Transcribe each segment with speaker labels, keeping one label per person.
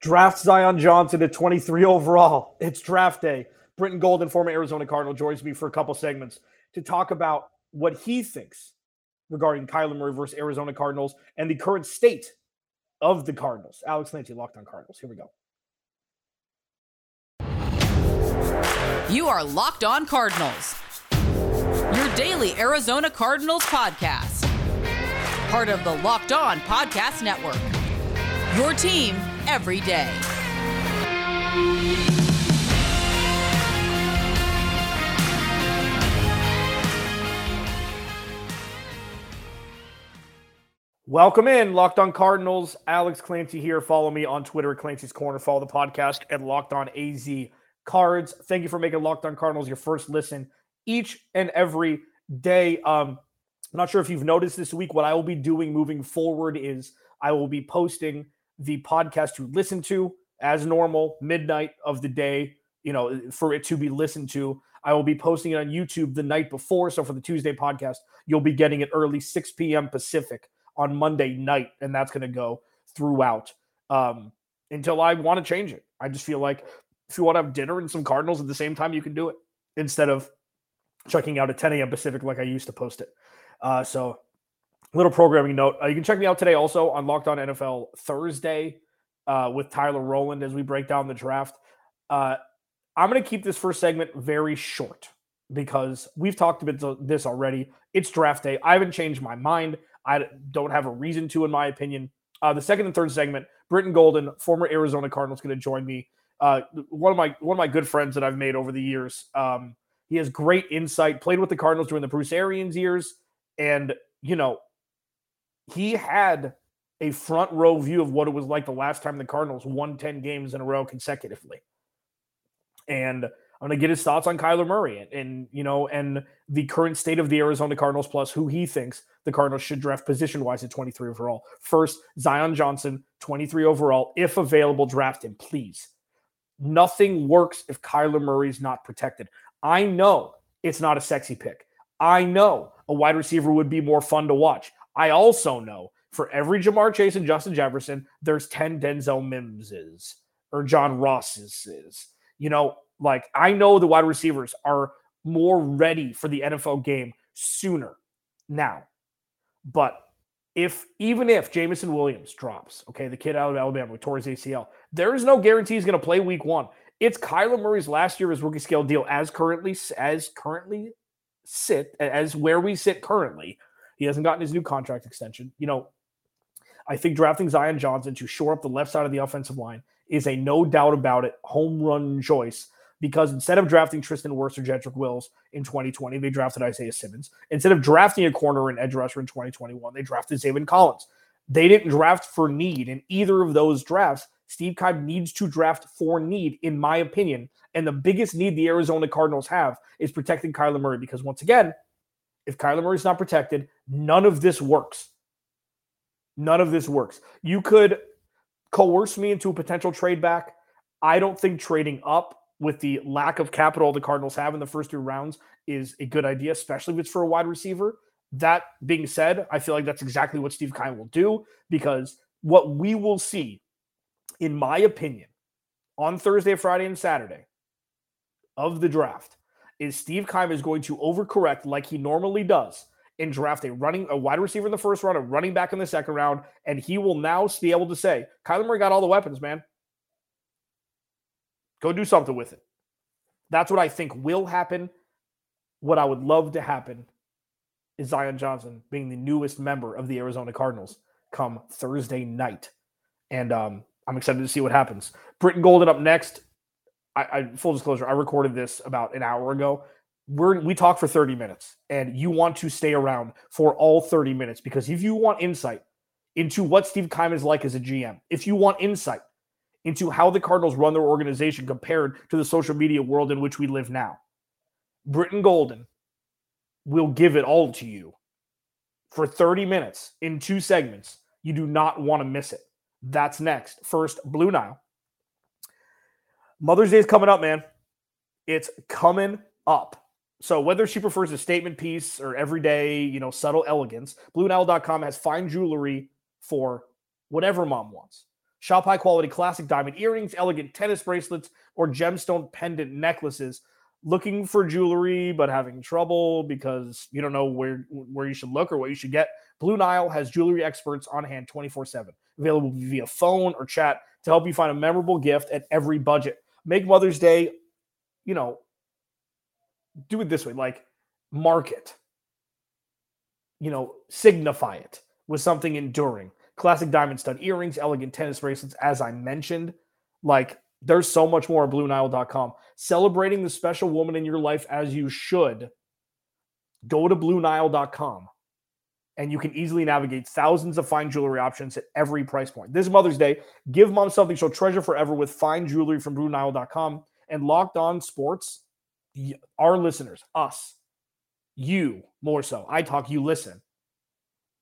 Speaker 1: Draft Zion Johnson at 23 overall. It's draft day. Brittan Golden, former Arizona Cardinal, joins me for a couple segments to talk about what he thinks regarding Kyler Murray versus Arizona Cardinals and the current state of the Cardinals. Alex Clancy, Locked on Cardinals. Here we go.
Speaker 2: You are Locked on Cardinals, your daily Arizona Cardinals podcast. Part of the Locked on Podcast Network. Your team every day.
Speaker 1: Welcome in, Locked On Cardinals. Alex Clancy here. Follow me on Twitter at Clancy's Corner. Follow the podcast at Locked On AZ Cards. Thank you for making Locked On Cardinals your first listen each and every day. Um, I'm not sure if you've noticed this week. What I will be doing moving forward is I will be posting the podcast to listen to as normal, midnight of the day, you know, for it to be listened to. I will be posting it on YouTube the night before. So for the Tuesday podcast, you'll be getting it early 6 p.m. Pacific on Monday night. And that's going to go throughout um, until I want to change it. I just feel like if you want to have dinner and some Cardinals at the same time, you can do it instead of checking out at 10 a.m. Pacific like I used to post it. Uh, so little programming note. Uh, you can check me out today also on Locked On NFL Thursday uh, with Tyler Rowland as we break down the draft. Uh, I'm going to keep this first segment very short because we've talked about this already. It's draft day. I haven't changed my mind. I don't have a reason to, in my opinion. Uh, the second and third segment, Brittan Golden, former Arizona Cardinals, going to join me. Uh, one of my one of my good friends that I've made over the years. Um, he has great insight. Played with the Cardinals during the Bruce Arians years, and you know, he had a front row view of what it was like the last time the Cardinals won 10 games in a row consecutively. And I'm going to get his thoughts on Kyler Murray and, and, you know, and the current state of the Arizona Cardinals, plus who he thinks the Cardinals should draft position wise at 23 overall. First, Zion Johnson, 23 overall. If available, draft him, please. Nothing works if Kyler Murray is not protected. I know it's not a sexy pick. I know a wide receiver would be more fun to watch. I also know for every Ja'Marr Chase and Justin Jefferson, there's 10 Denzel Mimses or John Rosses. You know, like I know the wide receivers are more ready for the NFL game sooner now. But if even if Jameson Williams drops, okay, the kid out of Alabama with his ACL, there is no guarantee he's going to play week one. It's Kyler Murray's last year as rookie scale deal as currently as currently sit as where we sit currently. He hasn't gotten his new contract extension. You know, I think drafting Zion Johnson to shore up the left side of the offensive line is a no doubt about it home run choice because instead of drafting Tristan Wirfs or Jedrick Wills in 2020, they drafted Isaiah Simmons. Instead of drafting a corner and edge rusher in 2021, they drafted Zaven Collins. They didn't draft for need in either of those drafts. Steve Keim needs to draft for need, in my opinion. And the biggest need the Arizona Cardinals have is protecting Kyler Murray because, once again, if Kyler Murray is not protected, none of this works. None of this works. You could coerce me into a potential trade back. I don't think trading up with the lack of capital the Cardinals have in the first two rounds is a good idea, especially if it's for a wide receiver. That being said, I feel like that's exactly what Steve Keim will do because what we will see, in my opinion, on Thursday, Friday, and Saturday of the draft is Steve Keim is going to overcorrect like he normally does and draft a running a wide receiver in the first round, a running back in the second round, and he will now be able to say, Kyler Murray got all the weapons, man. Go do something with it. That's what I think will happen. What I would love to happen is Zion Johnson being the newest member of the Arizona Cardinals come Thursday night. And um, I'm excited to see what happens. Brittan Golden up next. I, I full disclosure, I recorded this about an hour ago we're we talk for 30 minutes and you want to stay around for all 30 minutes because if you want insight into what Steve Keim is like as a GM, if you want insight into how the Cardinals run their organization compared to the social media world in which we live now, Brittan Golden will give it all to you for 30 minutes in two segments. You do not want to miss it. That's next. First, Blue Nile. Mother's Day is coming up, man. It's coming up. So whether she prefers a statement piece or everyday, you know, subtle elegance, BlueNile.com has fine jewelry for whatever mom wants. Shop high quality classic diamond earrings, elegant tennis bracelets, or gemstone pendant necklaces. Looking for jewelry but having trouble because you don't know where where you should look or what you should get. Blue Nile has jewelry experts on hand 24/7, available via phone or chat to help you find a memorable gift at every budget. Make Mother's Day, you know, do it this way, like market. You know, signify it with something enduring. Classic diamond stud earrings, elegant tennis bracelets, as I mentioned. Like, there's so much more at BlueNile.com. Celebrating the special woman in your life as you should. Go to BlueNile.com and you can easily navigate thousands of fine jewelry options at every price point. This Mother's Day, give mom something she'll treasure forever with fine jewelry from BlueNile.com and Locked On Sports. Our listeners, us, you more so. I talk, you listen.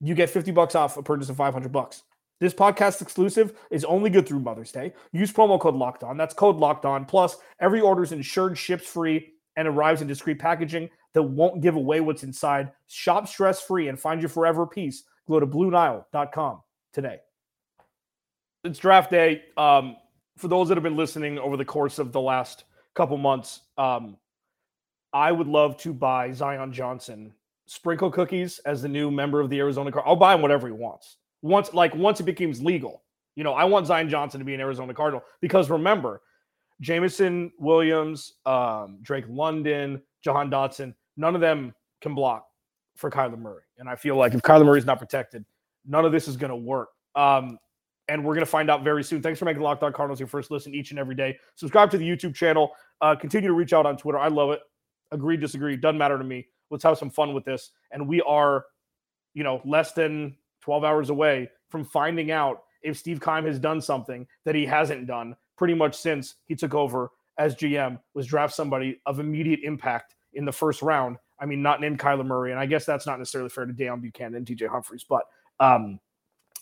Speaker 1: You get 50 bucks off a purchase of 500 bucks. This podcast exclusive is only good through Mother's Day. Use promo code Locked On. That's code Locked On. Plus, every order is insured, ships free, and arrives in discreet packaging that won't give away what's inside. Shop stress free and find your forever peace. Go to BlueNile.com today. It's draft day. Um, for those that have been listening over the course of the last couple months, um, I would love to buy Zion Johnson sprinkle cookies as the new member of the Arizona Cardinals. I'll buy him whatever he wants. Once, like once it becomes legal, you know, I want Zion Johnson to be an Arizona Cardinal because remember, Jameson Williams, um, Drake London, Jahan Dotson, none of them can block for Kyler Murray. And I feel like if Kyler Murray is not protected, none of this is going to work. Um, and we're going to find out very soon. Thanks for making Locked On Cardinals your first listen each and every day. Subscribe to the YouTube channel. Uh, continue to reach out on Twitter. I love it. Agree, disagree, doesn't matter to me. Let's have some fun with this. And we are, you know, less than 12 hours away from finding out if Steve Keim has done something that he hasn't done pretty much since he took over as GM was draft somebody of immediate impact in the first round. I mean, not named Kyler Murray, and I guess that's not necessarily fair to Deone Buchanan and DJ Humphries, but um,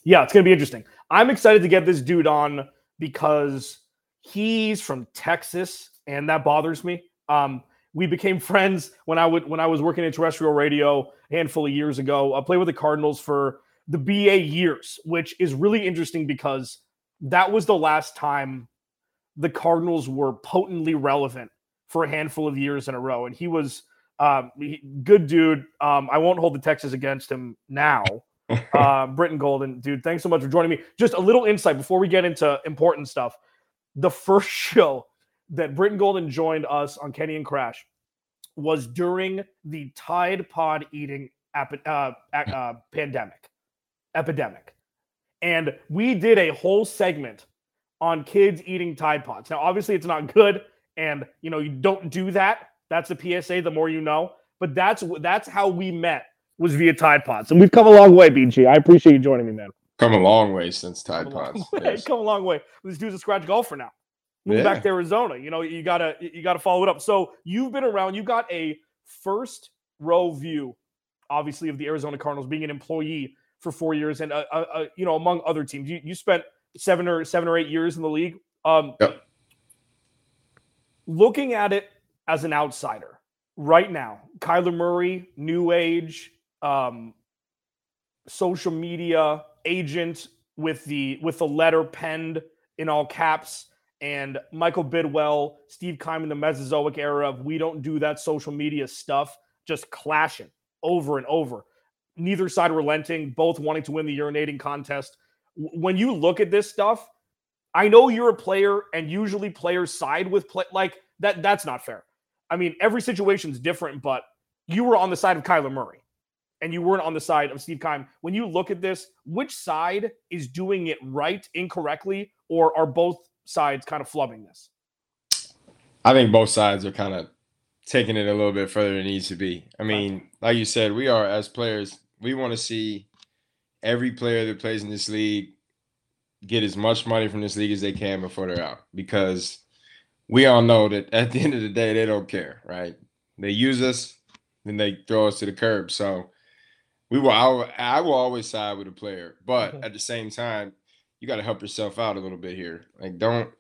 Speaker 1: yeah, it's going to be interesting. I'm excited to get this dude on because he's from Texas, and that bothers me. Um, we became friends when I would when I was working in terrestrial radio a handful of years ago. I played with the Cardinals for the BA years, which is really interesting because that was the last time the Cardinals were potently relevant for a handful of years in a row. And he was um, he, good dude. Um, I won't hold the Texas against him now. uh, Brittan Golden, dude, thanks so much for joining me. Just a little insight before we get into important stuff. The first show that Brittan Golden joined us on Kenny and Crash was during the Tide Pod eating ap- uh, uh, pandemic, epidemic. And we did a whole segment on kids eating Tide Pods. Now, obviously, it's not good, and you know you don't do that. That's the PSA. The more you know, but that's that's how we met was via Tide Pods, and we've come a long way. BG, I appreciate you joining me, man.
Speaker 3: Come a long way since Tide Pods.
Speaker 1: Yes. Come a long way. This dude's a scratch golfer now. Yeah. back to Arizona, you know you gotta you gotta follow it up. So you've been around. You got a first row view, obviously, of the Arizona Cardinals being an employee for four years, and uh you know among other teams. You you spent seven or seven or eight years in the league. Um, yep. Looking at it as an outsider right now, Kyler Murray, new age, um, social media agent with the with the letter penned in all caps, and Michael Bidwill, Steve Keim in the Mesozoic era of we don't do that social media stuff, just clashing over and over. Neither side relenting, both wanting to win the urinating contest when you look at this stuff, I know you're a player and usually players side with play like that that's not fair. I mean, every situation's different, but you were on the side of Kyler Murray and you weren't on the side of Steve Keim. When you look at this, which side is doing it right, incorrectly, or are both sides kind of flubbing this?
Speaker 3: I think both sides are kind of taking it a little bit further than it needs to be. I mean, like you said, we are as players, we want to see every player that plays in this league get as much money from this league as they can before they're out because we all know that at the end of the day they don't care right they use us then they throw us to the curb so we will I, I will always side with a player but mm-hmm. at the same time you got to help yourself out a little bit here like don't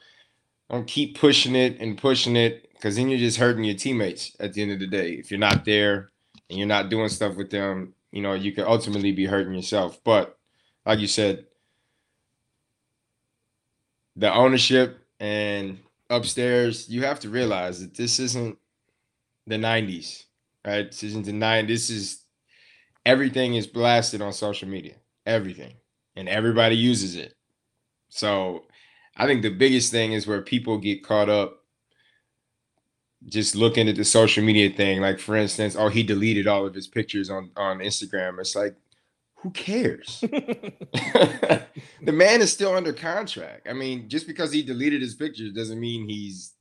Speaker 3: don't keep pushing it and pushing it because then you're just hurting your teammates at the end of the day if you're not there and you're not doing stuff with them you know, you could ultimately be hurting yourself. But like you said, the ownership and upstairs, you have to realize that this isn't the 90s, right? This isn't the 90s. This is everything is blasted on social media, everything, and everybody uses it. So I think the biggest thing is where people get caught up just looking at the social media thing. Like, for instance, oh, he deleted all of his pictures on, on Instagram. It's like, who cares? the man is still under contract. I mean, just because he deleted his pictures doesn't mean he's,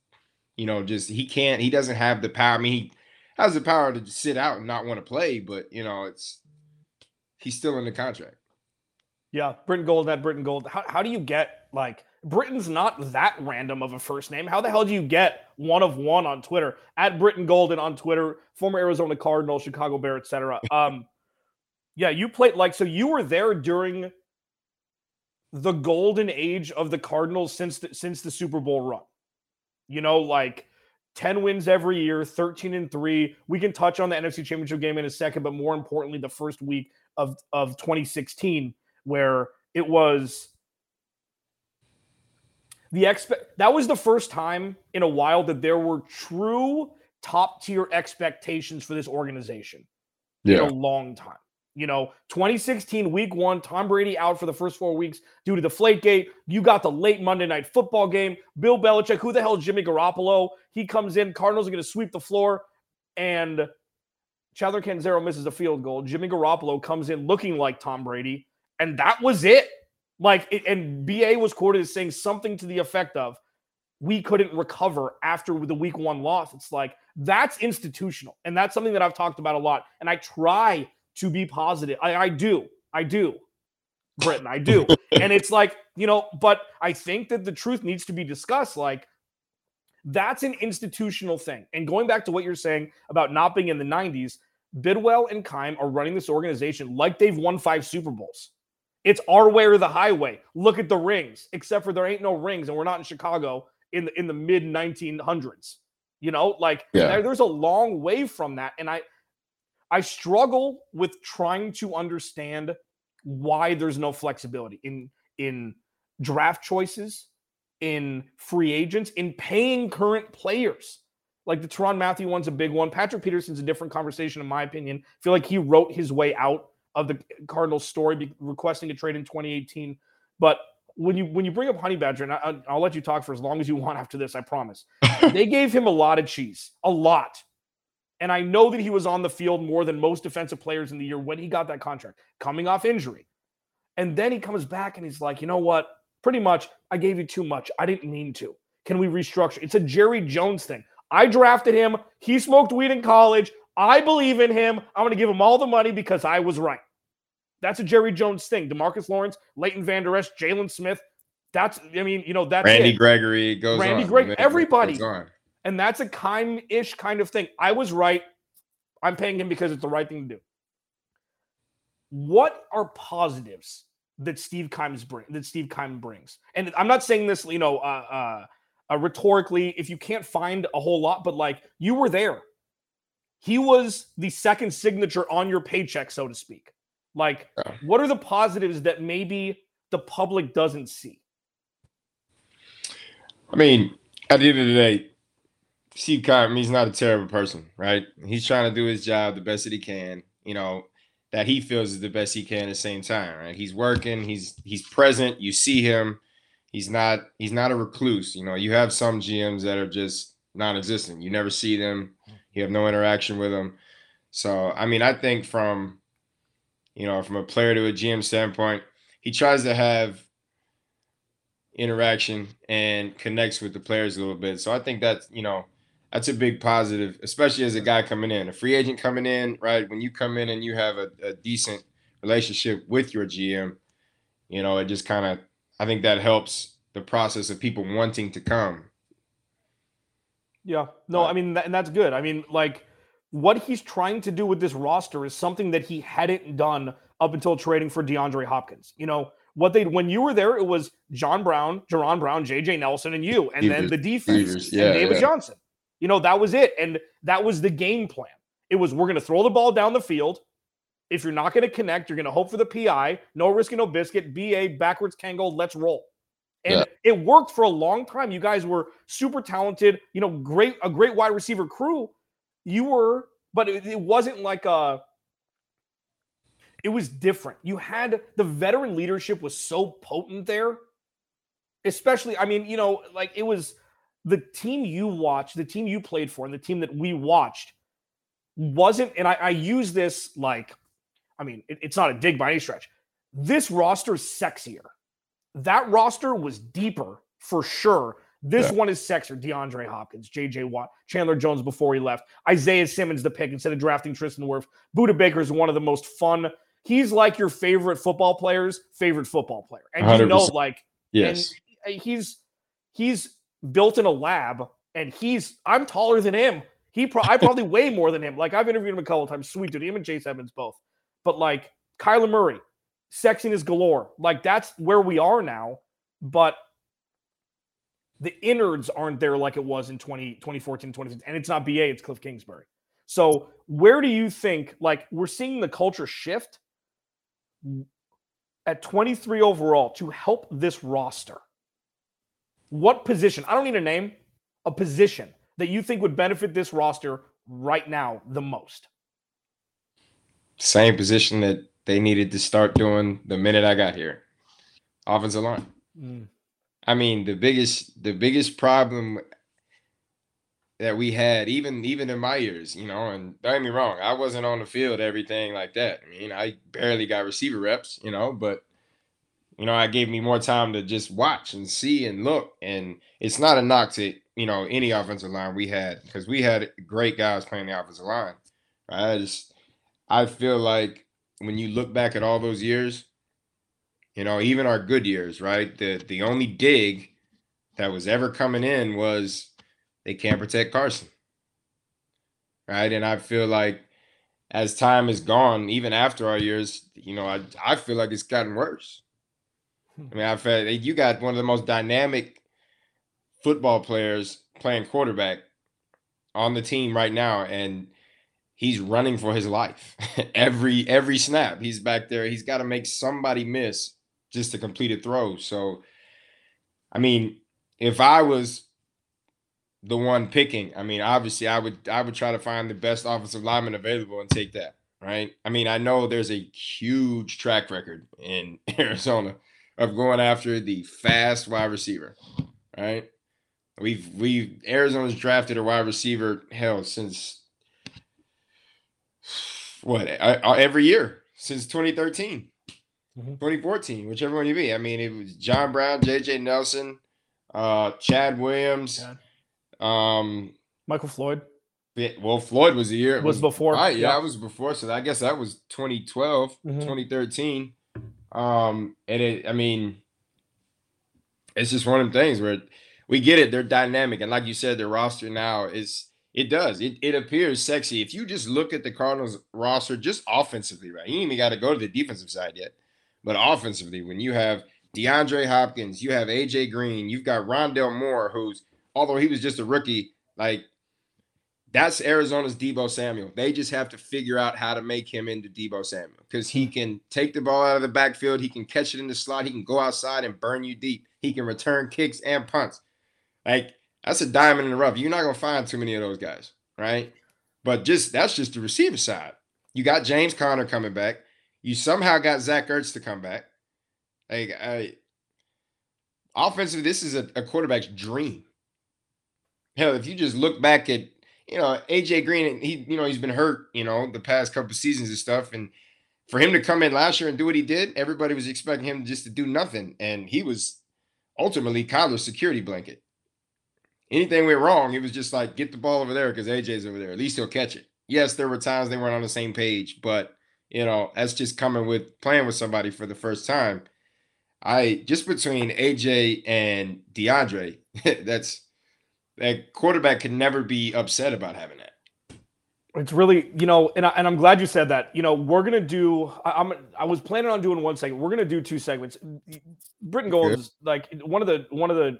Speaker 3: you know, just he can't, he doesn't have the power. I mean, he has the power to sit out and not want to play, but you know, it's he's still under contract.
Speaker 1: Yeah, Brittan Gold, that Brittan Gold. How, how do you get like Brittan's not that random of a first name? How the hell do you get one of one on Twitter at Brittan Golden on Twitter, former Arizona Cardinal, Chicago Bear, etc. Um, yeah, you played like so. You were there during the golden age of the Cardinals since the, since the Super Bowl run. You know, like 10 wins every year, 13 and 3. We can touch on the NFC Championship game in a second, but more importantly, the first week of, of 2016, where it was the expect that was the first time in a while that there were true top tier expectations for this organization yeah. in a long time. You know, 2016 week one, Tom Brady out for the first four weeks due to Deflategate. You got the late Monday night football game. Bill Belichick, who the hell is Jimmy Garoppolo? He comes in. Cardinals are going to sweep the floor. And Chandler Catanzaro misses a field goal. Jimmy Garoppolo comes in looking like Tom Brady. And that was it. Like, and BA was quoted as saying something to the effect of, we couldn't recover after the week one loss. It's like, that's institutional. And that's something that I've talked about a lot. And I try to be positive. I, I do. I do. Brittan, I do. and it's like, you know, but I think that the truth needs to be discussed. Like, that's an institutional thing. And going back to what you're saying about not being in the 90s, Bidwill and Keim are running this organization like they've won five Super Bowls. It's our way or the highway. Look at the rings, except for there ain't no rings, and we're not in Chicago in the in the mid 1900s. You know, like yeah. there, there's a long way from that. And I I struggle with trying to understand why there's no flexibility in in draft choices, in free agents, in paying current players. Like the Tyrann Mathieu one's a big one. Patrick Peterson's a different conversation, in my opinion. I feel like he wrote his way out of the Cardinals story, requesting a trade in 2018. But when you when you bring up Honey Badger, and I, will let you talk for as long as you want after this, I promise. they gave him a lot of cheese, a lot. And I know that he was on the field more than most defensive players in the year when he got that contract, coming off injury. And then he comes back and he's like, you know what? Pretty much, I gave you too much. I didn't mean to. Can we restructure? It's a Jerry Jones thing. I drafted him. He smoked weed in college. I believe in him. I'm going to give him all the money because I was right. That's a Jerry Jones thing. Demarcus Lawrence, Leighton Vander Esch, Jaylon Smith. That's, I mean, you know, that's
Speaker 3: Randy
Speaker 1: it.
Speaker 3: Gregory goes
Speaker 1: Randy
Speaker 3: on.
Speaker 1: Gregory, everybody. And that's a kind ish kind of thing. I was right. I'm paying him because it's the right thing to do. What are positives that Steve Keim's bring that Steve Keim brings? And I'm not saying this, you know, uh, uh, uh, rhetorically. If you can't find a whole lot, but like you were there, he was the second signature on your paycheck, so to speak. Like, yeah. what are the positives that maybe the public doesn't see?
Speaker 3: I mean, at the end of the day, Steve Keim, he's not a terrible person, right? He's trying to do his job the best that he can, you know, that he feels is the best he can at the same time, right? He's working, he's he's present, you see him. He's not he's not a recluse. You know, you have some GMs that are just non-existent. You never see them, you have no interaction with them. So, I mean, I think from you know, from a player to a GM standpoint, he tries to have interaction and connects with the players a little bit. So I think that's, you know, that's a big positive, especially as a guy coming in, a free agent coming in, right? When you come in and you have a, a decent relationship with your GM, you know, it just kind of, I think that helps the process of people wanting to come.
Speaker 1: Yeah, no, uh, I mean, and that's good. I mean, like what he's trying to do with this roster is something that he hadn't done up until trading for DeAndre Hopkins. You know, what they when you were there, it was John Brown, Jaron Brown, JJ Nelson, and you, and then the defense yeah, and David yeah. Johnson. You know, that was it. And that was the game plan. It was we're going to throw the ball down the field. If you're not going to connect, you're going to hope for the PI. No risk and no biscuit. BA backwards Kangol. Let's roll. And
Speaker 3: Yeah.
Speaker 1: it worked for a long time. You guys were super talented, you know, great, a great wide receiver crew. You were, but it, it wasn't like a, it was different. You had the veteran leadership was so potent there, especially, I mean, you know, like it was the team you watched, the team you played for, and the team that we watched wasn't, and I, I use this like, I mean, it- it's not a dig by any stretch. This roster is sexier. That roster was deeper for sure. This one is sexier. DeAndre Hopkins, JJ Watt, Chandler Jones before he left, Isaiah Simmons, the pick instead of drafting Tristan Wirf. Budda Baker is one of the most fun. He's like your favorite football player's favorite football player. And you know, like,
Speaker 3: Yes.
Speaker 1: and uh, he's he's built in a lab and he's I'm taller than him. He pro- I probably weigh more than him. Like I've interviewed him a couple of times. Sweet dude, him and Chase Edmonds both. But like Kyler Murray, sexing sexiness galore. Like that's where we are now. But the innards aren't there like it was in 20, 2014, 2015. And it's not BA, it's Cliff Kingsbury. So where do you think, like, we're seeing the culture shift at 23 overall to help this roster? What position? I don't need a name, a position that you think would benefit this roster right now the most.
Speaker 3: Same position that they needed to start doing the minute I got here. Offensive line. Mm. I mean, the biggest the biggest problem that we had, even even in my years, you know, and don't get me wrong, I wasn't on the field, everything like that. I mean, I barely got receiver reps, you know, but you know, I gave me more time to just watch and see and look. And it's not a knock to you know any offensive line we had because we had great guys playing the offensive line. Right? I just I feel like when you look back at all those years, you know, even our good years, right? The the only dig that was ever coming in was they can't protect Carson. Right? And I feel like as time has gone, even after our years, you know, I I feel like it's gotten worse. Hmm. I mean, I feel like you got one of the most dynamic football players playing quarterback on the team right now, and he's running for his life every every snap. He's back there. He's got to make somebody miss just to completed a throw. So, I mean, if I was the one picking, I mean, obviously, I would I would try to find the best offensive lineman available and take that. Right? I mean, I know there's a huge track record in Arizona of going after the fast wide receiver. Right? We've we've Arizona's drafted a wide receiver hell since what I, I- every year since 2013
Speaker 1: Mhm.
Speaker 3: 2014 whichever one you be i mean it was john brown jj nelson uh chad williams um
Speaker 1: Michael Floyd
Speaker 3: yeah, well floyd was a year
Speaker 1: was before.
Speaker 3: right yeah
Speaker 1: yeah.
Speaker 3: that was before so i guess that was 2012
Speaker 1: Mhm.
Speaker 3: 2013 um and it i mean it's just one of them things where we get it they're dynamic and like you said the roster now is it does it, it appears sexy if you just look at the cardinals roster just offensively right you ain't even got to go to the defensive side yet but offensively when you have deandre hopkins you have aj green you've got rondale moore who's although he was just a rookie like that's Arizona's Deebo Samuel. They just have to figure out how to make him into Deebo Samuel because he can take the ball out of the backfield. He can catch it in the slot. He can go outside and burn you deep. He can return kicks and punts. Like that's a diamond in the rough. You're not gonna find too many of those guys, right? But just that's just the receiver side. You got James Conner coming back. You somehow got Zach Ertz to come back. Like I, offensively, this is a, a quarterback's dream. Hell, if you just look back at you know, AJ Green, he, you know, he's been hurt, you know, the past couple seasons and stuff. And for him to come in last year and do what he did, everybody was expecting him just to do nothing. And he was ultimately Kyler's security blanket. Anything went wrong, it was just like, get the ball over there because AJ's over there. At least he'll catch it. Yes, there were times they weren't on the same page, but you know, that's just coming with playing with somebody for the first time. I just between AJ and DeAndre, that's that quarterback could never be upset about having that.
Speaker 1: It's really, you know, and, I, and I'm glad you said that. You know, we're gonna do. I, I'm. I was planning on doing one segment. We're gonna do two segments. Brittan Gold is like one of the one of the,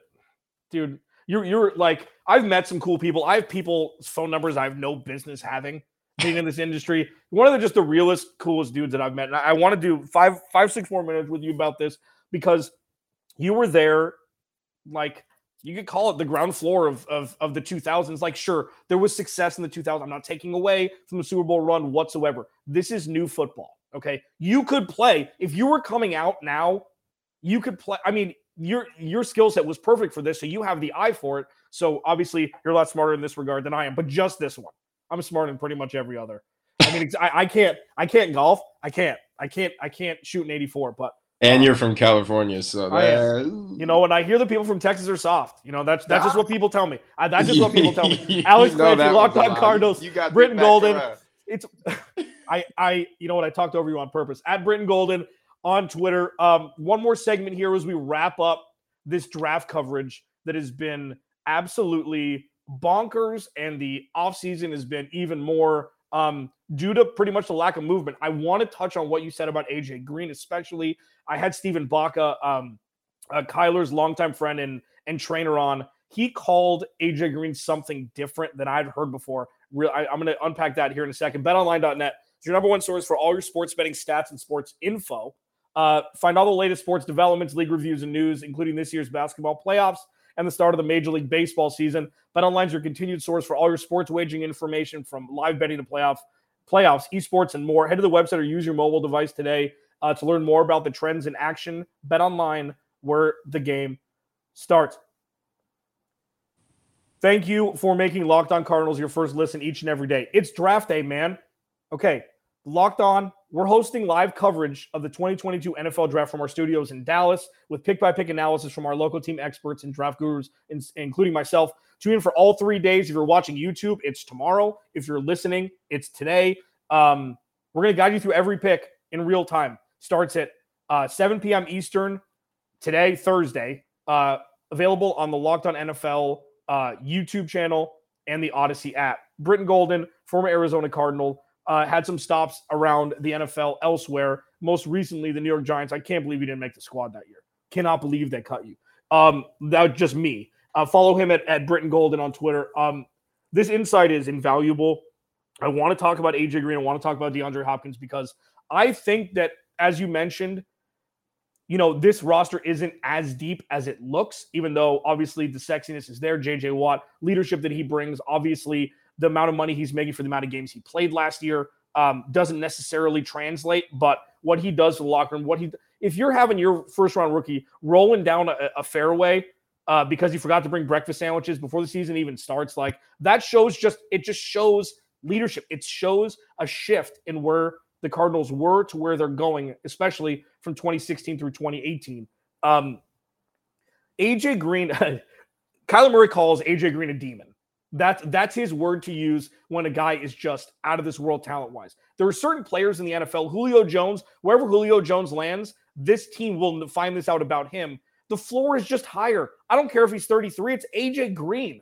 Speaker 1: dude. You're you're like I've met some cool people. I have people's phone numbers I have no business having being in this industry. One of the just the realest, coolest dudes that I've met. And I, I want to do five five six more minutes with you about this because you were there like you could call it the ground floor of, of, of the 2000s. Like, sure, there was success in the 2000s. I'm not taking away from the Super Bowl run whatsoever. This is new football. Okay. You could play if you were coming out now, you could play. I mean, your your skill set was perfect for this, so you have the eye for it. So obviously, you're a lot smarter in this regard than I am. But just this one, I'm smart in pretty much every other. I mean, I, I can't I can't golf. I can't I can't I can't shoot an 84. But
Speaker 3: and you're from California, so that,
Speaker 1: you know. When I hear the people from Texas are soft, you know that's that's just what people tell me. I, that's just what people tell me. Alex you Clancy, Locked On Cardinals, you got Brittan Golden. It's I I you know what I talked over you on purpose at Brittan Golden on Twitter. Um, one more segment here as we wrap up this draft coverage that has been absolutely bonkers, and the offseason has been even more um, due to pretty much the lack of movement. I want to touch on what you said about AJ Green, especially. I had Stephen Baca, um, uh, Kyler's longtime friend and and trainer on. He called AJ Green something different than I've heard before. Real, I, am going to unpack that here in a second. BetOnline.net is your number one source for all your sports betting stats and sports info. Uh, find all the latest sports developments, league reviews, and news, including this year's basketball playoffs and the start of the Major League Baseball season. BetOnline is your continued source for all your sports wagering information from live betting to playoff, playoffs, esports, and more. Head to the website or use your mobile device today uh, to learn more about the trends in action. BetOnline, where the game starts. Thank you for making Locked On Cardinals your first listen each and every day. It's draft day, man. Okay, Locked On, we're hosting live coverage of the 2022 NFL Draft from our studios in Dallas with pick by pick analysis from our local team experts and draft gurus, including myself. Tune in for all three days. If you're watching YouTube, it's tomorrow. If you're listening, it's today. Um, we're going to guide you through every pick in real time. Starts at uh, 7 p.m. Eastern today, Thursday. Uh, available on the Locked On NFL uh, YouTube channel and the Odyssey app. Brittan Golden, former Arizona Cardinal, uh, had some stops around the NFL elsewhere. Most recently, the New York Giants. I can't believe he didn't make the squad that year. Cannot believe they cut you. Um, that was just me. Uh, follow him at, at Brittan Golden on Twitter. Um, this insight is invaluable. I want to talk about AJ Green. I want to talk about DeAndre Hopkins because I think that, as you mentioned, you know, this roster isn't as deep as it looks, even though obviously the sexiness is there. JJ Watt, leadership that he brings, obviously the amount of money he's making for the amount of games he played last year um, doesn't necessarily translate. But what he does to the locker room, what he if you're having your first round rookie rolling down a, a fairway uh, because you forgot to bring breakfast sandwiches before the season even starts, like that shows just it just shows leadership. It shows a shift in where the Cardinals were to where they're going, especially from 2016 through 2018. Um, AJ Green, Kyler Murray calls AJ Green a demon. That's that's his word to use when a guy is just out of this world talent wise. There are certain players in the NFL, Julio Jones, wherever Julio Jones lands, this team will find this out about him. The floor is just higher. I don't care if he's 33, it's AJ Green.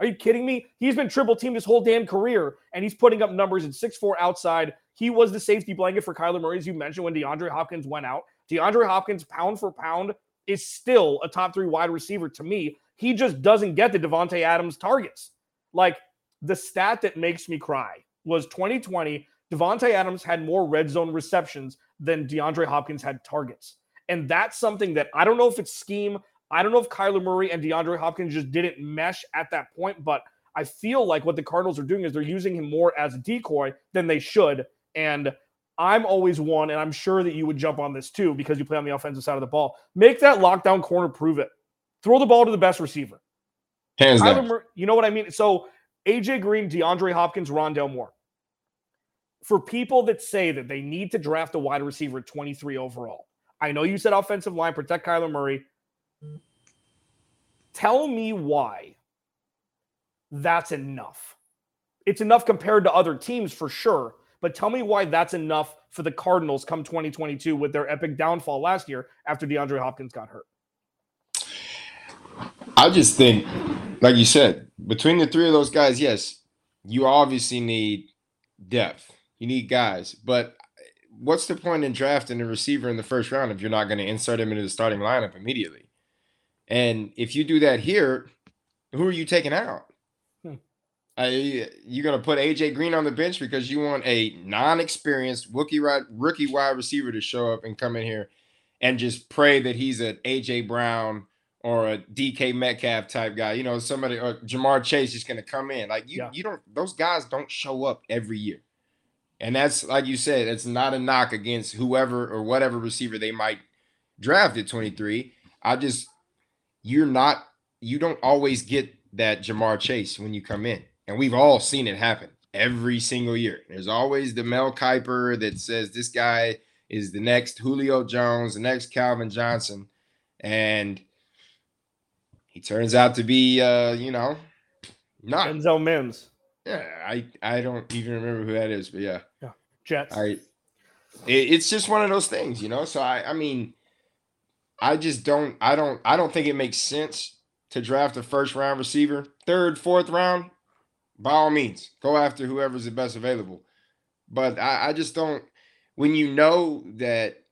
Speaker 1: Are you kidding me? He's been triple teamed his whole damn career, and he's putting up numbers in 6'4 outside. He was the safety blanket for Kyler Murray, as you mentioned, when DeAndre Hopkins went out. DeAndre Hopkins, pound for pound, is still a top three wide receiver to me. He just doesn't get the Davante Adams targets. Like the stat that makes me cry was 2020, Davante Adams had more red zone receptions than DeAndre Hopkins had targets. And that's something that I don't know if it's scheme. I don't know if Kyler Murray and DeAndre Hopkins just didn't mesh at that point, but I feel like what the Cardinals are doing is they're using him more as a decoy than they should. And I'm always one, and I'm sure that you would jump on this too because you play on the offensive side of the ball. Make that lockdown corner prove it. Throw the ball to the best receiver.
Speaker 3: Hands down.
Speaker 1: You know what I mean? So AJ Green, DeAndre Hopkins, Rondale Moore. For people that say that they need to draft a wide receiver at 23 overall, I know you said offensive line, protect Kyler Murray. Tell me why that's enough. It's enough compared to other teams for sure, but tell me why that's enough for the Cardinals come 2022 with their epic downfall last year after DeAndre Hopkins got hurt.
Speaker 3: I just think, like you said, between the three of those guys, yes, you obviously need depth. You need guys, but what's the point in drafting a receiver in the first round if you're not going to insert him into the starting lineup immediately? And if you do that here, who are you taking out? Hmm. you're going to put AJ Green on the bench because you want a non-experienced rookie rookie wide receiver to show up and come in here and just pray that he's an AJ Brown or a DK Metcalf type guy, you know, somebody or Ja'Marr Chase is gonna come in. Like you,
Speaker 1: Yeah.
Speaker 3: you don't those guys don't show up every year. And that's like you said, it's not a knock against whoever or whatever receiver they might draft at 23. I just you're not you don't always get that Ja'Marr Chase when you come in. And we've all seen it happen every single year. There's always the Mel Kiper that says this guy is the next Julio Jones, the next Calvin Johnson. And he turns out to be uh, you know, not
Speaker 1: Denzel Mims,
Speaker 3: yeah, I I don't even remember who that is, but yeah.
Speaker 1: yeah, Jets.
Speaker 3: I it, it's just one of those things, you know. So I I mean, I just don't I don't I don't think it makes sense to draft a first round receiver, third, fourth round. By all means, go after whoever's the best available. But I, I just don't when you know that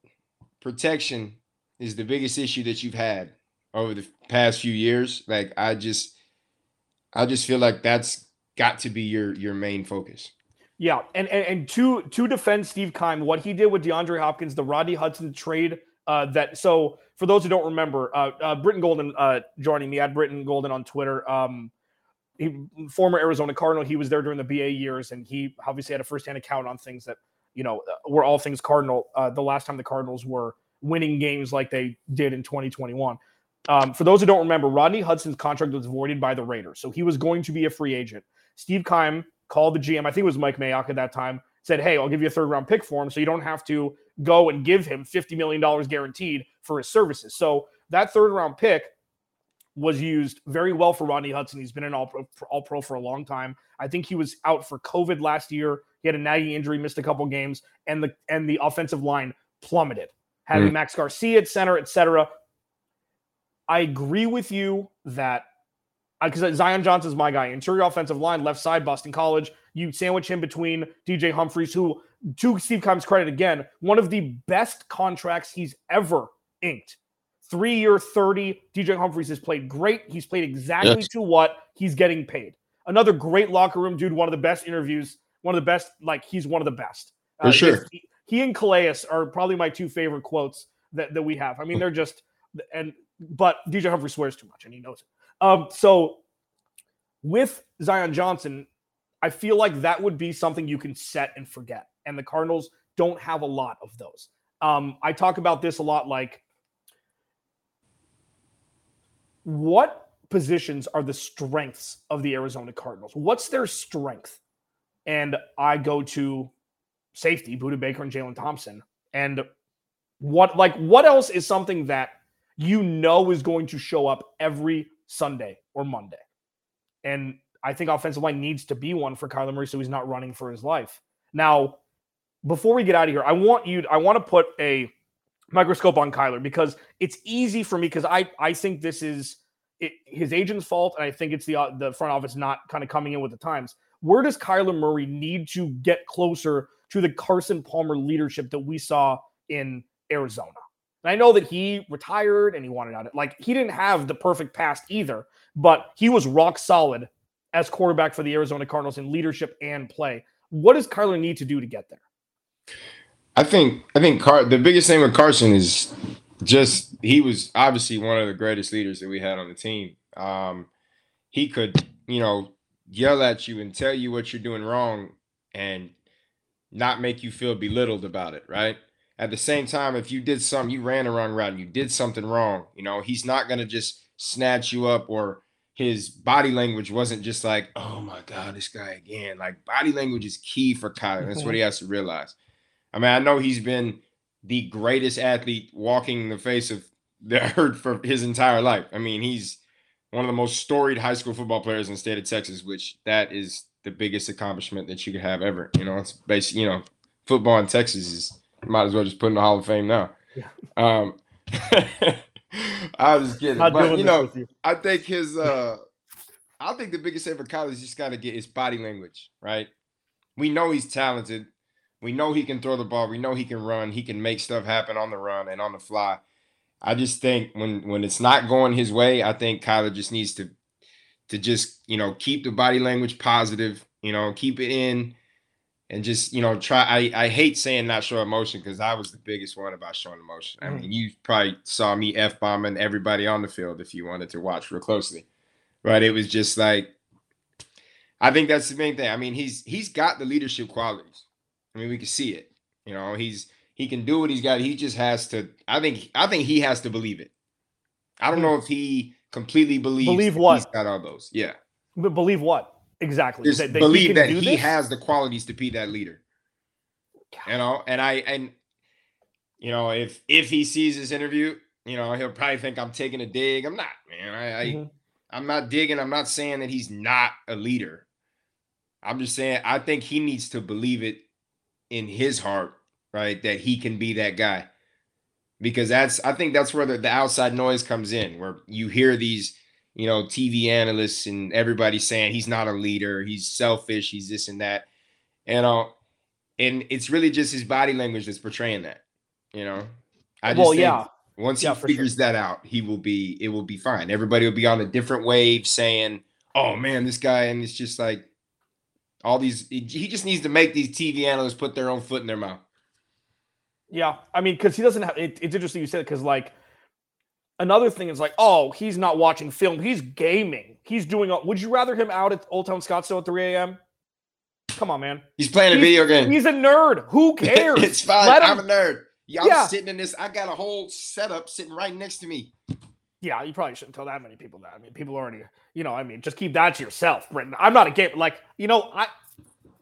Speaker 3: protection is the biggest issue that you've had over the past few years, like I just I just feel like that's got to be your your main focus.
Speaker 1: Yeah, and, and and to to defend Steve Keim, what he did with DeAndre Hopkins, the Rodney Hudson trade. Uh, that so for those who don't remember, uh, uh Brittan Golden uh joining me at Brittan Golden on Twitter. Um, he former Arizona Cardinal. He was there during the BA years, and he obviously had a firsthand account on things that you know were all things Cardinal. Uh, the last time the Cardinals were winning games like they did in 2021. Um, for those who don't remember, Rodney Hudson's contract was voided by the Raiders, so he was going to be a free agent. Steve Keim called the GM, I think it was Mike Mayock at that time, said, Hey, I'll give you a third round pick for him so you don't have to go and give him $50 million guaranteed for his services. So that third round pick was used very well for Rodney Hudson. He's been an all pro, all pro for a long time. I think he was out for COVID last year. He had a nagging injury, missed a couple games, and the and the offensive line plummeted. Having
Speaker 3: Mm.
Speaker 1: Max Garcia at center, et cetera. I agree with you that because Zion Johnson's my guy. Interior offensive line, left side, Boston College. You sandwich him between DJ Humphries, who, to Steve Keim's credit again, one of the best contracts he's ever inked. Three year 30. DJ Humphries has played great. He's played exactly
Speaker 3: Yes.
Speaker 1: to what he's getting paid. Another great locker room dude, one of the best interviews, one of the best, like he's one of the best.
Speaker 3: For uh, sure.
Speaker 1: He, he and Calais are probably my two favorite quotes that, that we have. I mean, hmm. they're just, and, but DJ Humphrey swears too much and he knows it. Um, so with Zion Johnson, I feel like that would be something you can set and forget. And the Cardinals don't have a lot of those. Um, I talk about this a lot like what positions are the strengths of the Arizona Cardinals? What's their strength? And I go to safety, Budda Baker and Jalen Thompson. And what like what else is something that you know is going to show up every Sunday or Monday? And I think offensive line needs to be one for Kyler Murray so he's not running for his life. Now, before we get out of here, I want you I want to put a microscope on Kyler because it's easy for me because I I think this is it, his agent's fault and I think it's the uh, the front office not kind of coming in with the times. Where does Kyler Murray need to get closer to the Carson Palmer leadership that we saw in Arizona? And I know that he retired and he wanted out. Like he didn't have the perfect past either, but he was rock solid as quarterback for the Arizona Cardinals in leadership and play. What does Kyler need to do to get there?
Speaker 3: I think I think Car- the biggest thing with Carson is just he was obviously one of the greatest leaders that we had on the team. Um, he could, you know, yell at you and tell you what you're doing wrong and not make you feel belittled about it, right? At the same time, if you did something, you ran a wrong route and you did something wrong, you know, he's not gonna just snatch you up or his body language wasn't just like, oh my God, this guy again. Like body language is key for Kyler. That's what he mm-hmm. has to realize. I mean, I know he's been the greatest athlete walking the face of the earth for his entire life. I mean, he's one of the most storied high school football players in the state of Texas, which that is the biggest accomplishment that you could have ever. You know, it's basically, you know, football in Texas is might as well just put in the Hall of Fame now.
Speaker 1: Yeah.
Speaker 3: Um I was just kidding.
Speaker 1: Not
Speaker 3: but you know,
Speaker 1: you.
Speaker 3: I think his uh I think the biggest thing for Kyler is just gotta get his body language, right? We know he's talented. We know he can throw the ball. We know he can run. He can make stuff happen on the run and on the fly. I just think when when it's not going his way, I think Kyler just needs to to just, you know, keep the body language positive, you know, keep it in and just you know try. I I hate saying not show emotion because I was the biggest one about showing emotion. I mean, you probably saw me f bombing everybody on the field if you wanted to watch real closely, right? It was just like. I think that's the main thing. I mean, he's he's got the leadership qualities. I mean, we can see it. You know, he's he can do what he's got. He just has to. I think I think he has to believe it. I don't know if he completely believes
Speaker 1: Hmm. Believe what?
Speaker 3: he's got all those. Yeah,
Speaker 1: But believe what exactly?
Speaker 3: just
Speaker 1: That- that
Speaker 3: believe
Speaker 1: can
Speaker 3: that he
Speaker 1: this?
Speaker 3: has the qualities to be that leader. You know, and I and you know if if he sees this interview, you know he'll probably think I'm taking a dig. I'm not, man. I, I
Speaker 1: Mhm.
Speaker 3: I'm not digging. I'm not saying that he's not a leader. I'm just saying I think he needs to believe it in his heart, right? That he can be that guy. Because that's I think that's where the, the outside noise comes in, where you hear these, you know, TV analysts and everybody saying he's not a leader, he's selfish, he's this and that. You uh, know, and it's really just his body language that's portraying that. You know. I just
Speaker 1: well,
Speaker 3: think
Speaker 1: yeah.
Speaker 3: once he
Speaker 1: Yeah, sure.
Speaker 3: figures that out, he will be it will be fine. Everybody will be on a different wave saying, "Oh man, this guy," and it's just like all these. He he just needs to make these TV analysts put their own foot in their mouth.
Speaker 1: Yeah, I mean, because he doesn't have. It, it's interesting you said it because like another thing is like, oh, he's not watching film. He's gaming. He's doing. all- Would you rather him out at Old Town Scottsdale at 3 a.m.? Come on, man.
Speaker 3: He's playing a
Speaker 1: He's-
Speaker 3: video game.
Speaker 1: He's a nerd. Who cares?
Speaker 3: it's fine.
Speaker 1: Let
Speaker 3: I'm
Speaker 1: him-
Speaker 3: a nerd. Y'all
Speaker 1: Yeah.
Speaker 3: sitting in this. I got a whole setup sitting right next to me.
Speaker 1: Yeah, you probably shouldn't tell that many people that. I mean, people already, you know, I mean, just keep that to yourself, Brittan. I'm not a game like, you know, I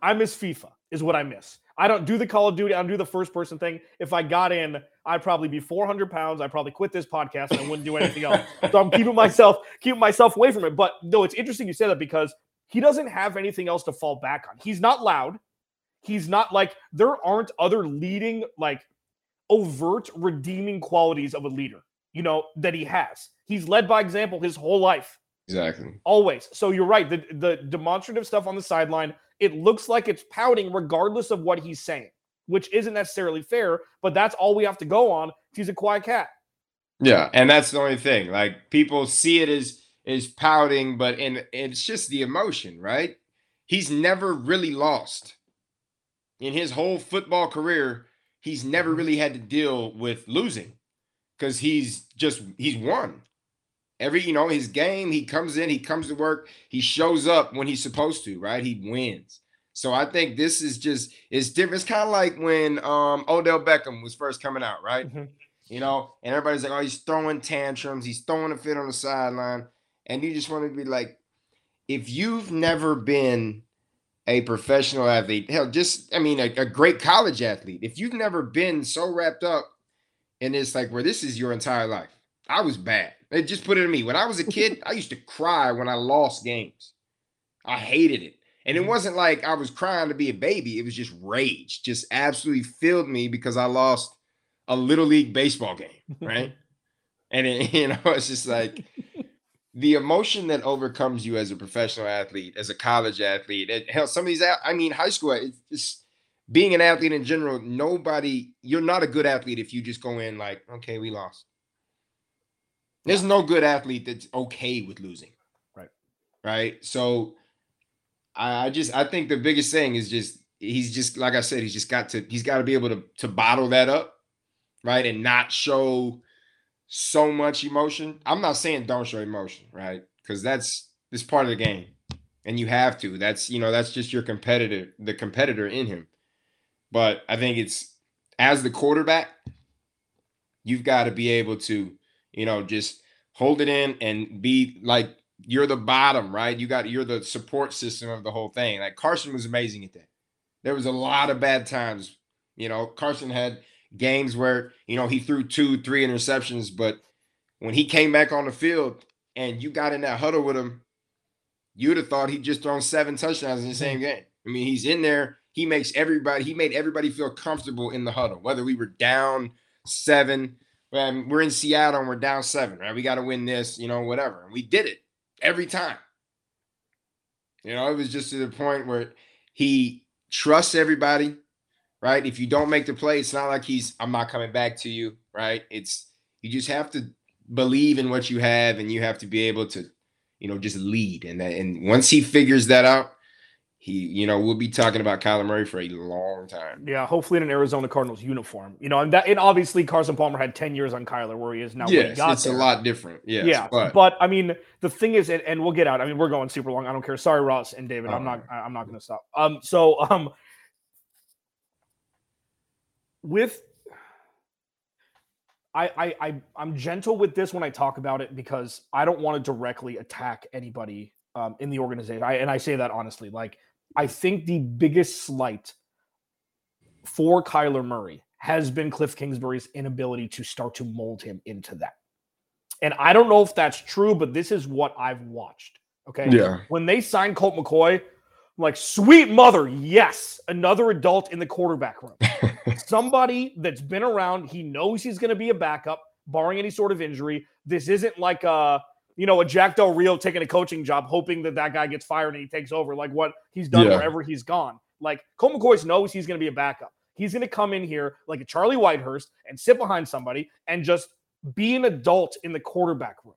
Speaker 1: I miss FIFA is what I miss. I don't do the Call of Duty. I don't do the first person thing. If I got in, I'd probably be 400 pounds. I'd probably quit this podcast and I wouldn't do anything else. So I'm keeping myself keeping myself away from it. But no, it's interesting you say that because he doesn't have anything else to fall back on. He's not loud. He's not like there aren't other leading like overt redeeming qualities of a leader, you know, that he has. He's led by example his whole life,
Speaker 3: Exactly.
Speaker 1: always. So you're right. The the demonstrative stuff on the sideline, it looks like it's pouting regardless of what he's saying, which isn't necessarily fair, but that's all we have to go on. He's a quiet cat.
Speaker 3: Yeah, and that's the only thing. Like people see it as is pouting, but and it's just the emotion, right? He's never really lost in his whole football career. He's never mm-hmm. really had to deal with losing because he's just he's won every you know his game. He comes in, he comes to work, he shows up when he's supposed to, right? He wins. So I think this is just it's different. It's kind of like when um Odell Beckham was first coming out, right?
Speaker 1: Mhm.
Speaker 3: you know, and everybody's like, oh, he's throwing tantrums, he's throwing a fit on the sideline. And you just want to be like, if you've never been a professional athlete, hell, just, I mean, a, a great college athlete, if you've never been so wrapped up in this, like, where this is your entire life, I was bad. They just put it in me. When I was a kid, I used to cry when I lost games. I hated it. And it
Speaker 1: Mhm.
Speaker 3: wasn't like I was crying to be a baby. It was just rage, just absolutely filled me because I lost a little league baseball game, right? and it, you know, it's just like the emotion that overcomes you as a professional athlete, as a college athlete. It, hell, some of these, I mean, high school, it's just being an athlete in general. Nobody, you're not a good athlete if you just go in like, okay, we lost. There's no good athlete that's okay with losing.
Speaker 1: Right.
Speaker 3: Right. So I, I just I think the biggest thing is just he's just like I said, he's just got to he's got to be able to to bottle that up, right? And not show so much emotion. I'm not saying don't show emotion, right? Because that's this part of the game. And you have to. That's you know, that's just your competitor, the competitor in him. But I think it's as the quarterback, you've got to be able to, you know, just hold it in and be like you're the bottom, right? You got you're the support system of the whole thing. Like Carson was amazing at that. There was a lot of bad times. You know, Carson had games where, you know, he threw two, three interceptions, but when he came back on the field and you got in that huddle with him, you'd have thought he'd just thrown seven touchdowns in the same mm-hmm. game. I mean, he's in there. He makes everybody, he made everybody feel comfortable in the huddle, whether we were down seven. Well, we're in Seattle and we're down seven, right? We got to win this, you know, whatever. And we did it every time. You know, it was just to the point where he trusts everybody, right? If you don't make the play, it's not like he's, I'm not coming back to you, right? It's, you just have to believe in what you have and you have to be able to, you know, just lead. And that, and once he figures that out, he, you know, we'll be talking about Kyler Murray for a long time.
Speaker 1: Yeah, hopefully in an Arizona Cardinals uniform. You know, and that and obviously Carson Palmer had 10 years on Kyler where he is now.
Speaker 3: Yes, it's
Speaker 1: there.
Speaker 3: a lot different. Yes,
Speaker 1: yeah,
Speaker 3: but,
Speaker 1: but, I mean, the thing is, and, and, we'll get out. I mean, we're going super long. I don't care. Sorry, Ross and David. I'm not. I'm not going to stop. Um. So um. With I, I I I'm gentle with this when I talk about it because I don't want to directly attack anybody um, in the organization. I, and I say that honestly. Like I think the biggest slight for Kyler Murray has been Cliff Kingsbury's inability to start to mold him into that. And I don't know if that's true, but this is what I've watched. Okay.
Speaker 3: Yeah.
Speaker 1: When they signed Colt McCoy, I'm like, sweet mother, yes, another adult in the quarterback room. Somebody that's been around, he knows he's going to be a backup, barring any sort of injury. This isn't like a you know, a Jack Del Rio taking a coaching job, hoping that that guy gets fired and he takes over, like what he's done yeah. wherever he's gone. Like Colt McCoy knows he's going to be a backup. He's going to come in here like a Charlie Whitehurst and sit behind somebody and just be an adult in the quarterback room.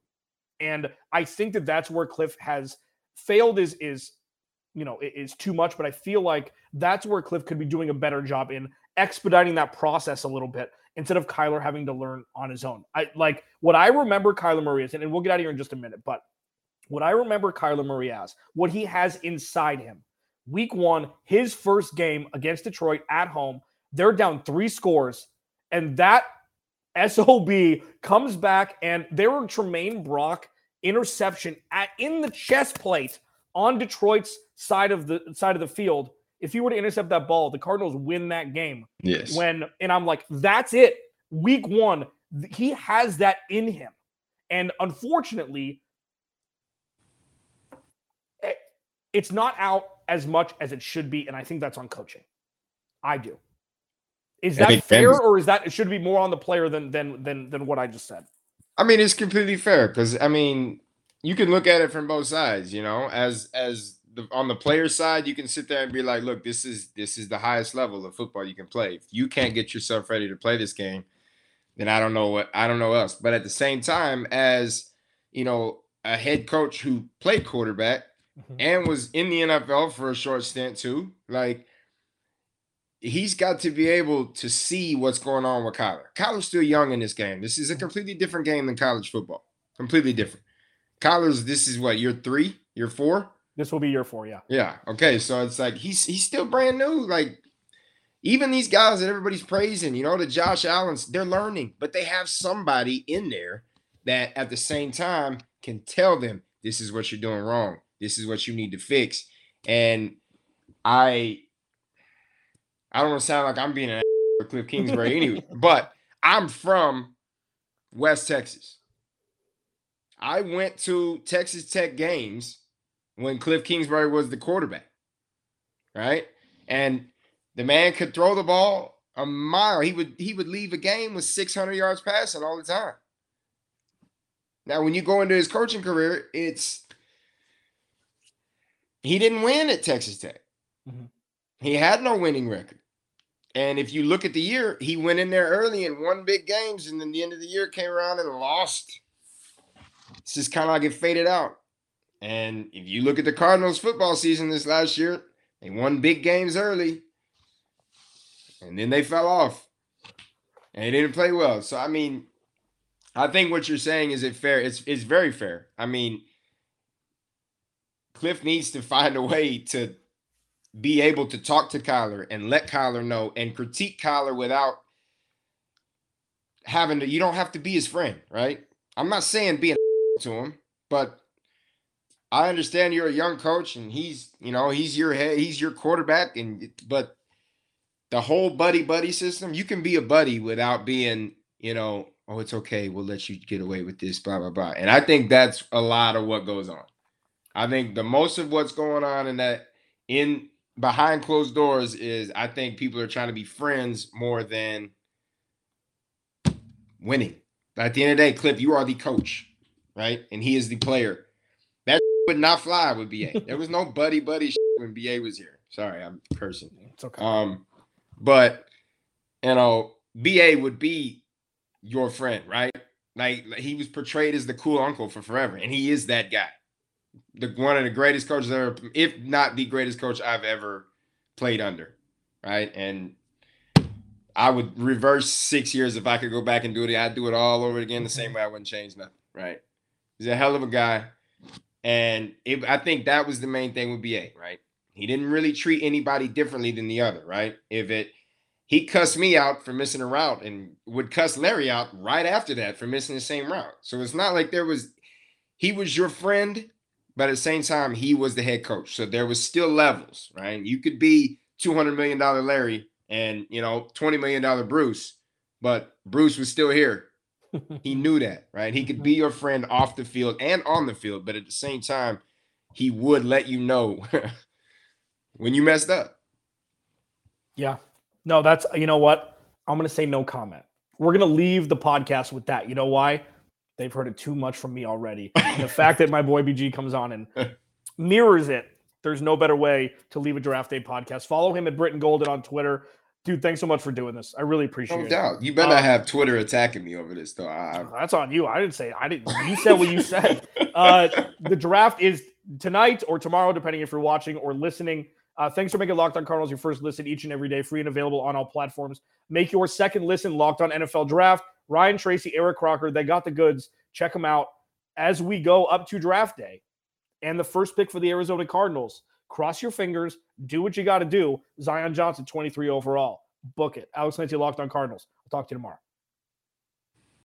Speaker 1: And I think that that's where Cliff has failed. Is is you know is too much, but I feel like that's where Cliff could be doing a better job in expediting that process a little bit instead of Kyler having to learn on his own. I like what I remember Kyler Murray is, and we'll get out of here in just a minute, but what I remember Kyler Murray as, what he has inside him. Week one, his first game against Detroit at home, they're down three scores, and that SOB comes back, and there were Tramaine Brock interception at in the chest plate on Detroit's side of the side of the field if he were to intercept that ball, the Cardinals win that game.
Speaker 3: Yes.
Speaker 1: When and I'm like, that's it. Week one, he has that in him. And unfortunately, eh, it's not out as much as it should be. And I think that's on coaching. I do. Is that fair, or is that it should be more on the player than than than than what I just said?
Speaker 3: I mean, it's completely fair because I mean, you can look at it from both sides. You know, as as the, on the player side, you can sit there and be like, look, this is this is the highest level of football you can play. If you can't get yourself ready to play this game, then I don't know what I don't know else. But at the same time, as you know, a head coach who played quarterback mm-hmm. and was in the NFL for a short stint too, like he's got to be able to see what's going on with Kyler. Kyler's still young in this game. This is a completely different game than college football. Completely different. Kyler's this is what year three, year four.
Speaker 1: This will be year four, yeah.
Speaker 3: Yeah. Okay. So it's like he's he's still brand new. Like even these guys that everybody's praising, you know, the Josh Allen's, they're learning, but they have somebody in there that at the same time can tell them this is what you're doing wrong. This is what you need to fix. And I I don't want to sound like I'm being an for Cliff Kingsbury anyway, but I'm from West Texas. I went to Texas Tech games when Cliff Kingsbury was the quarterback, right? And the man could throw the ball a mile. He would he would leave a game with 600 yards passing all the time. Now, when you go into his coaching career, it's he didn't win at Texas Tech. Mm-hmm. He had no winning record. And if you look at the year, he went in there early and won big games, and then the end of the year came around and lost. It's just kind of like it faded out. And if you look at the Cardinals football season this last year, they won big games early and then they fell off and they didn't play well. So, I mean, I think what you're saying is it fair. It's, it's very fair. I mean, Cliff needs to find a way to be able to talk to Kyler and let Kyler know and critique Kyler without having to, you don't have to be his friend, right? I'm not saying be a to him, but I understand you're a young coach and he's, you know, he's your head, he's your quarterback, and but the whole buddy buddy system, you can be a buddy without being, you know, oh, it's okay, we'll let you get away with this, blah, blah, blah. And I think that's a lot of what goes on. I think the most of what's going on in that in behind closed doors is I think people are trying to be friends more than winning. At the end of the day, Cliff, you are the coach, right? And he is the player would not fly with BA. There was no buddy buddy when BA was here. Sorry, I'm cursing.
Speaker 1: It's okay.
Speaker 3: Um, but you know, BA would be your friend, right? Like, like he was portrayed as the cool uncle for forever, and he is that guy. the one of the greatest coaches ever, if not the greatest coach I've ever played under, right? And I would reverse six years if I could go back and do it. I'd do it all over again the same mm-hmm. way. I wouldn't change nothing, right? He's a hell of a guy, and it, I think that was the main thing with BA, right? He didn't really treat anybody differently than the other, right? If it he cussed me out for missing a route and would cuss Larry out right after that for missing the same route. So it's not like there was he was your friend, but at the same time, he was the head coach. So there was still levels, right? You could be $200 million Larry and, you know, $20 million Bruce, but Bruce was still here. He knew that, right? He could be mm-hmm. your friend off the field and on the field, but at the same time, he would let you know when you messed up.
Speaker 1: Yeah. No, that's, you know what? I'm going to say no comment. We're going to leave the podcast with that. You know why? They've heard it too much from me already. the fact that my boy BG comes on and mirrors it, there's no better way to leave a draft day podcast. Follow him at Brittan Golden on Twitter. Dude, thanks so much for doing this. I really appreciate
Speaker 3: no
Speaker 1: it.
Speaker 3: No doubt. You better um, have Twitter attacking me over this, though. I,
Speaker 1: that's on you. I didn't say I didn't. You said what you said. Uh, the draft is tonight or tomorrow, depending if you're watching or listening. Uh, thanks for making Locked On Cardinals your first listen each and every day, free and available on all platforms. Make your second listen Locked On NFL Draft. Ryan Tracy, Eric Crocker, they got the goods. Check them out as we go up to draft day and the first pick for the Arizona Cardinals. Cross your fingers, do what you got to do. Zion Johnson, 23 overall. Book it. Alex Clancy, Locked on Cardinals. I'll talk to you tomorrow.